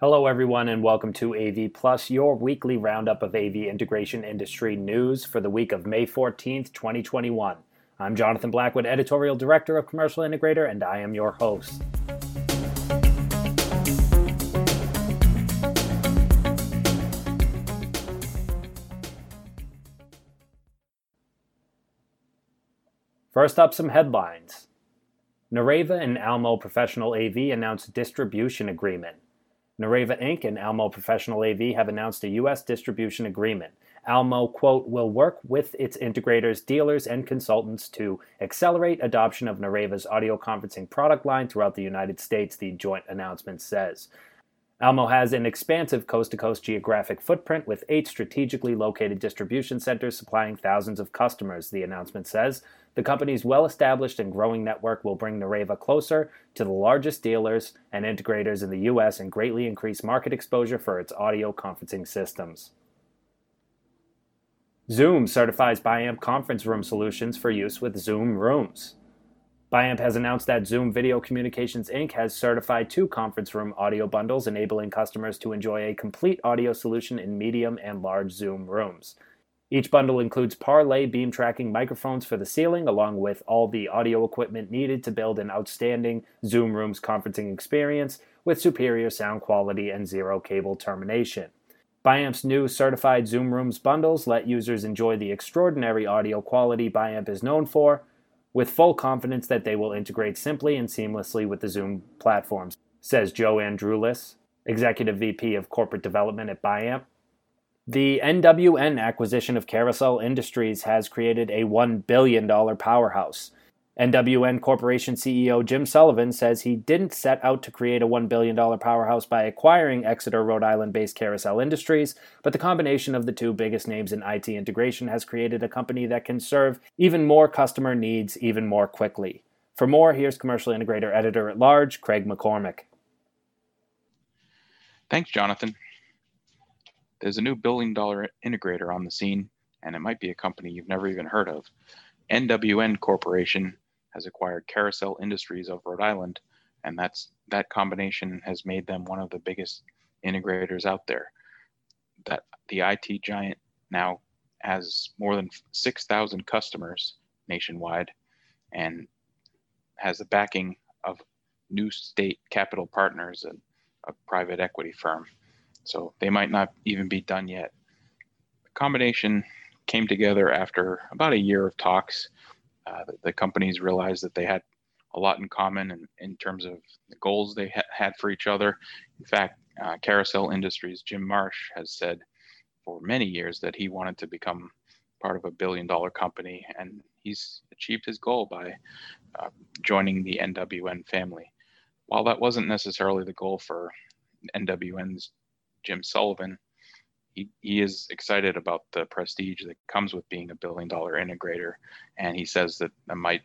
Hello, everyone, and welcome to AV Plus, your weekly roundup of AV integration industry news for the week of May 14th, 2021. I'm Jonathan Blackwood, Editorial Director of Commercial Integrator, and I am your host. First up, some headlines. Nureva and Almo Professional AV announced distribution agreement. Nureva Inc. and Almo Professional AV have announced a U.S. distribution agreement. Almo, quote, will work with its integrators, dealers, and consultants to accelerate adoption of Nureva's audio conferencing product line throughout the United States, the joint announcement says. Almo has an expansive coast to coast geographic footprint with eight strategically located distribution centers supplying thousands of customers, the announcement says. The company's well established and growing network will bring Nureva closer to the largest dealers and integrators in the U.S. and greatly increase market exposure for its audio conferencing systems. Zoom certifies Biamp conference room solutions for use with Zoom Rooms. Biamp has announced that Zoom Video Communications Inc. has certified two conference room audio bundles, enabling customers to enjoy a complete audio solution in medium and large Zoom rooms. Each bundle includes Parlé beam tracking microphones for the ceiling, along with all the audio equipment needed to build an outstanding Zoom Rooms conferencing experience with superior sound quality and zero cable termination. Biamp's new certified Zoom Rooms bundles let users enjoy the extraordinary audio quality Biamp is known for, with full confidence that they will integrate simply and seamlessly with the Zoom platforms, says Joe Andrulis, Executive VP of Corporate Development at Biamp. The NWN acquisition of Carousel Industries has created a $1 billion powerhouse. NWN Corporation CEO Jim Sullivan says he didn't set out to create a $1 billion powerhouse by acquiring Exeter, Rhode Island based Carousel Industries, but the combination of the two biggest names in IT integration has created a company that can serve even more customer needs even more quickly. For more, here's Commercial Integrator Editor at Large, Craig McCormick. Thanks, Jonathan. There's a new billion dollar integrator on the scene, and it might be a company you've never even heard of. NWN Corporation has acquired Carousel Industries of Rhode Island, and that's that combination has made them one of the biggest integrators out there. That the IT giant now has more than 6,000 customers nationwide and has the backing of New State Capital Partners, a, a private equity firm. So they might not even be done yet. The combination came together after about a year of talks. Uh, the, the, companies realized that they had a lot in common in, in terms of the goals they ha- had for each other. In fact, uh, Carousel Industries' Jim Marsh has said for many years that he wanted to become part of a billion dollar company, and he's achieved his goal by uh, joining the NWN family. While that wasn't necessarily the goal for NWN's Jim Sullivan, he, is excited about the prestige that comes with being a billion dollar integrator. And he says that that might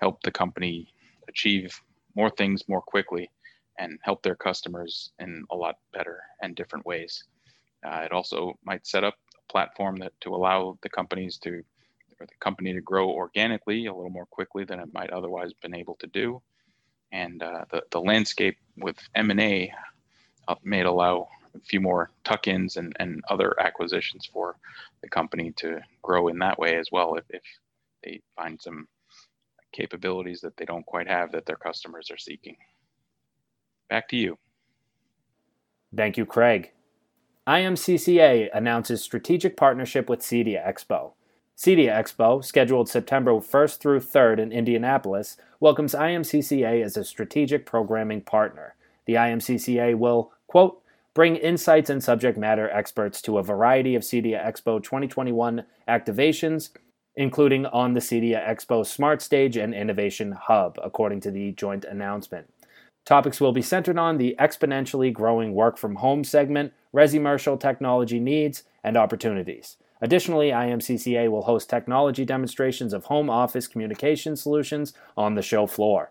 help the company achieve more things more quickly and help their customers in a lot better and different ways. Uh, it also might set up a platform that to allow the companies to or the company to grow organically a little more quickly than it might otherwise been able to do. And uh, the, the landscape with M&A uh, may allow a few more tuck-ins and, and other acquisitions for the company to grow in that way as well if, if they find some capabilities that they don't quite have that their customers are seeking. Back to you. Thank you, Craig. IMCCA announces strategic partnership with CEDIA Expo. CEDIA Expo, scheduled September 1st through 3rd in Indianapolis, welcomes IMCCA as a strategic programming partner. The IMCCA will, quote, bring insights and subject matter experts to a variety of CEDIA Expo 2021 activations, including on the CEDIA Expo Smart Stage and Innovation Hub, according to the joint announcement. Topics will be centered on the exponentially growing work from home segment, resimercial technology needs, and opportunities. Additionally, IMCCA will host technology demonstrations of home office communication solutions on the show floor.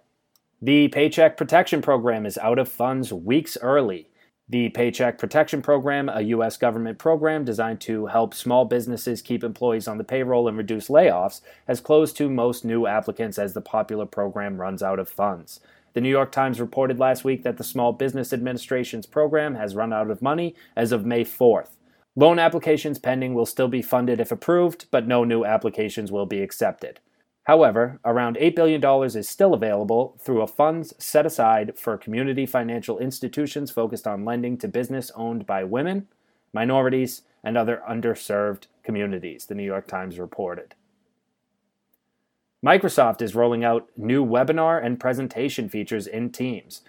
The Paycheck Protection Program is out of funds weeks early. The Paycheck Protection Program, a U.S. government program designed to help small businesses keep employees on the payroll and reduce layoffs, has closed to most new applicants as the popular program runs out of funds. The New York Times reported last week that the Small Business Administration's program has run out of money as of May 4th. Loan applications pending will still be funded if approved, but no new applications will be accepted. However, around $8 billion is still available through a funds set aside for community financial institutions focused on lending to business owned by women, minorities, and other underserved communities, the New York Times reported. Microsoft is rolling out new webinar and presentation features in Teams.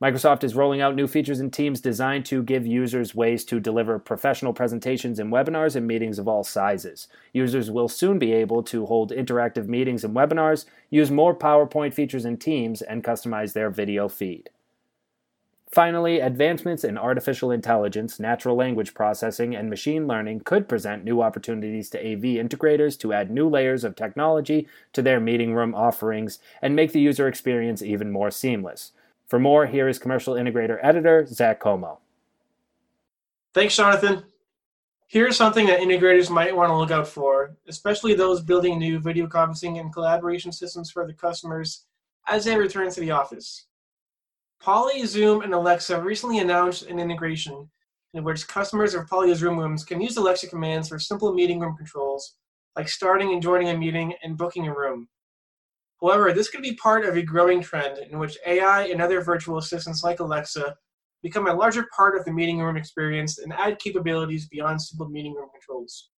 Microsoft is rolling out new features in Teams designed to give users ways to deliver professional presentations and webinars and meetings of all sizes. Users will soon be able to hold interactive meetings and webinars, use more PowerPoint features in Teams, and customize their video feed. Finally, advancements in artificial intelligence, natural language processing, and machine learning could present new opportunities to AV integrators to add new layers of technology to their meeting room offerings and make the user experience even more seamless. For more, here is commercial integrator editor Zach Comeau. Thanks, Jonathan. Here's something that integrators might want to look out for, especially those building new video conferencing and collaboration systems for the customers as they return to the office. Poly, Zoom, and Alexa recently announced an integration in which customers of Poly Zoom rooms can use Alexa commands for simple meeting room controls, like starting and joining a meeting and booking a room. However, this could be part of a growing trend in which AI and other virtual assistants like Alexa become a larger part of the meeting room experience and add capabilities beyond simple meeting room controls.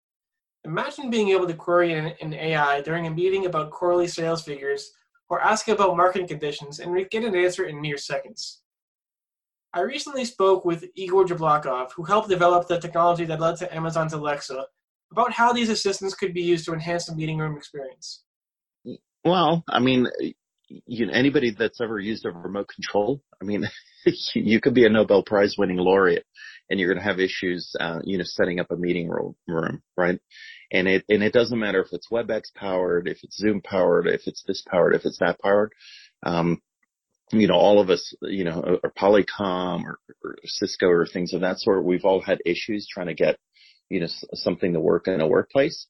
Imagine being able to query an, an AI during a meeting about quarterly sales figures or ask about market conditions and get an answer in mere seconds. I recently spoke with Igor Jablokov, who helped develop the technology that led to Amazon's Alexa, about how these assistants could be used to enhance the meeting room experience. Well, I mean, you know, anybody that's ever used a remote control, I mean, you could be a Nobel Prize winning laureate and you're going to have issues, uh, you know, setting up a meeting room, right? And it, and it doesn't matter if it's WebEx powered, if it's Zoom powered, if it's this powered, if it's that powered. Um, you know, all of us, you know, or Polycom or, or Cisco or things of that sort, we've all had issues trying to get, you know, something to work in a workplace.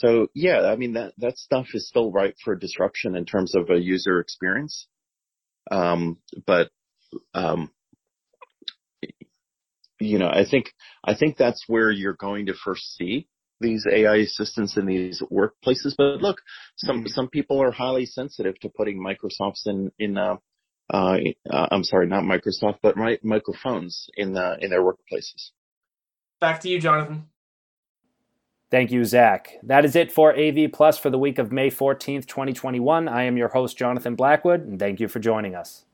So yeah, I mean that that stuff is still ripe for disruption in terms of a user experience. Um, but um, you know, I think I think that's where you're going to first see these AI assistants in these workplaces. But look, some mm-hmm. some people are highly sensitive to putting Microsofts in in uh, uh, uh I'm sorry, not Microsoft, but my, microphones in the in their workplaces. Back to you, Jonathan. Thank you, Zach. That is it for AV Plus for the week of May 14th, 2021. I am your host, Jonathan Blackwood, and thank you for joining us.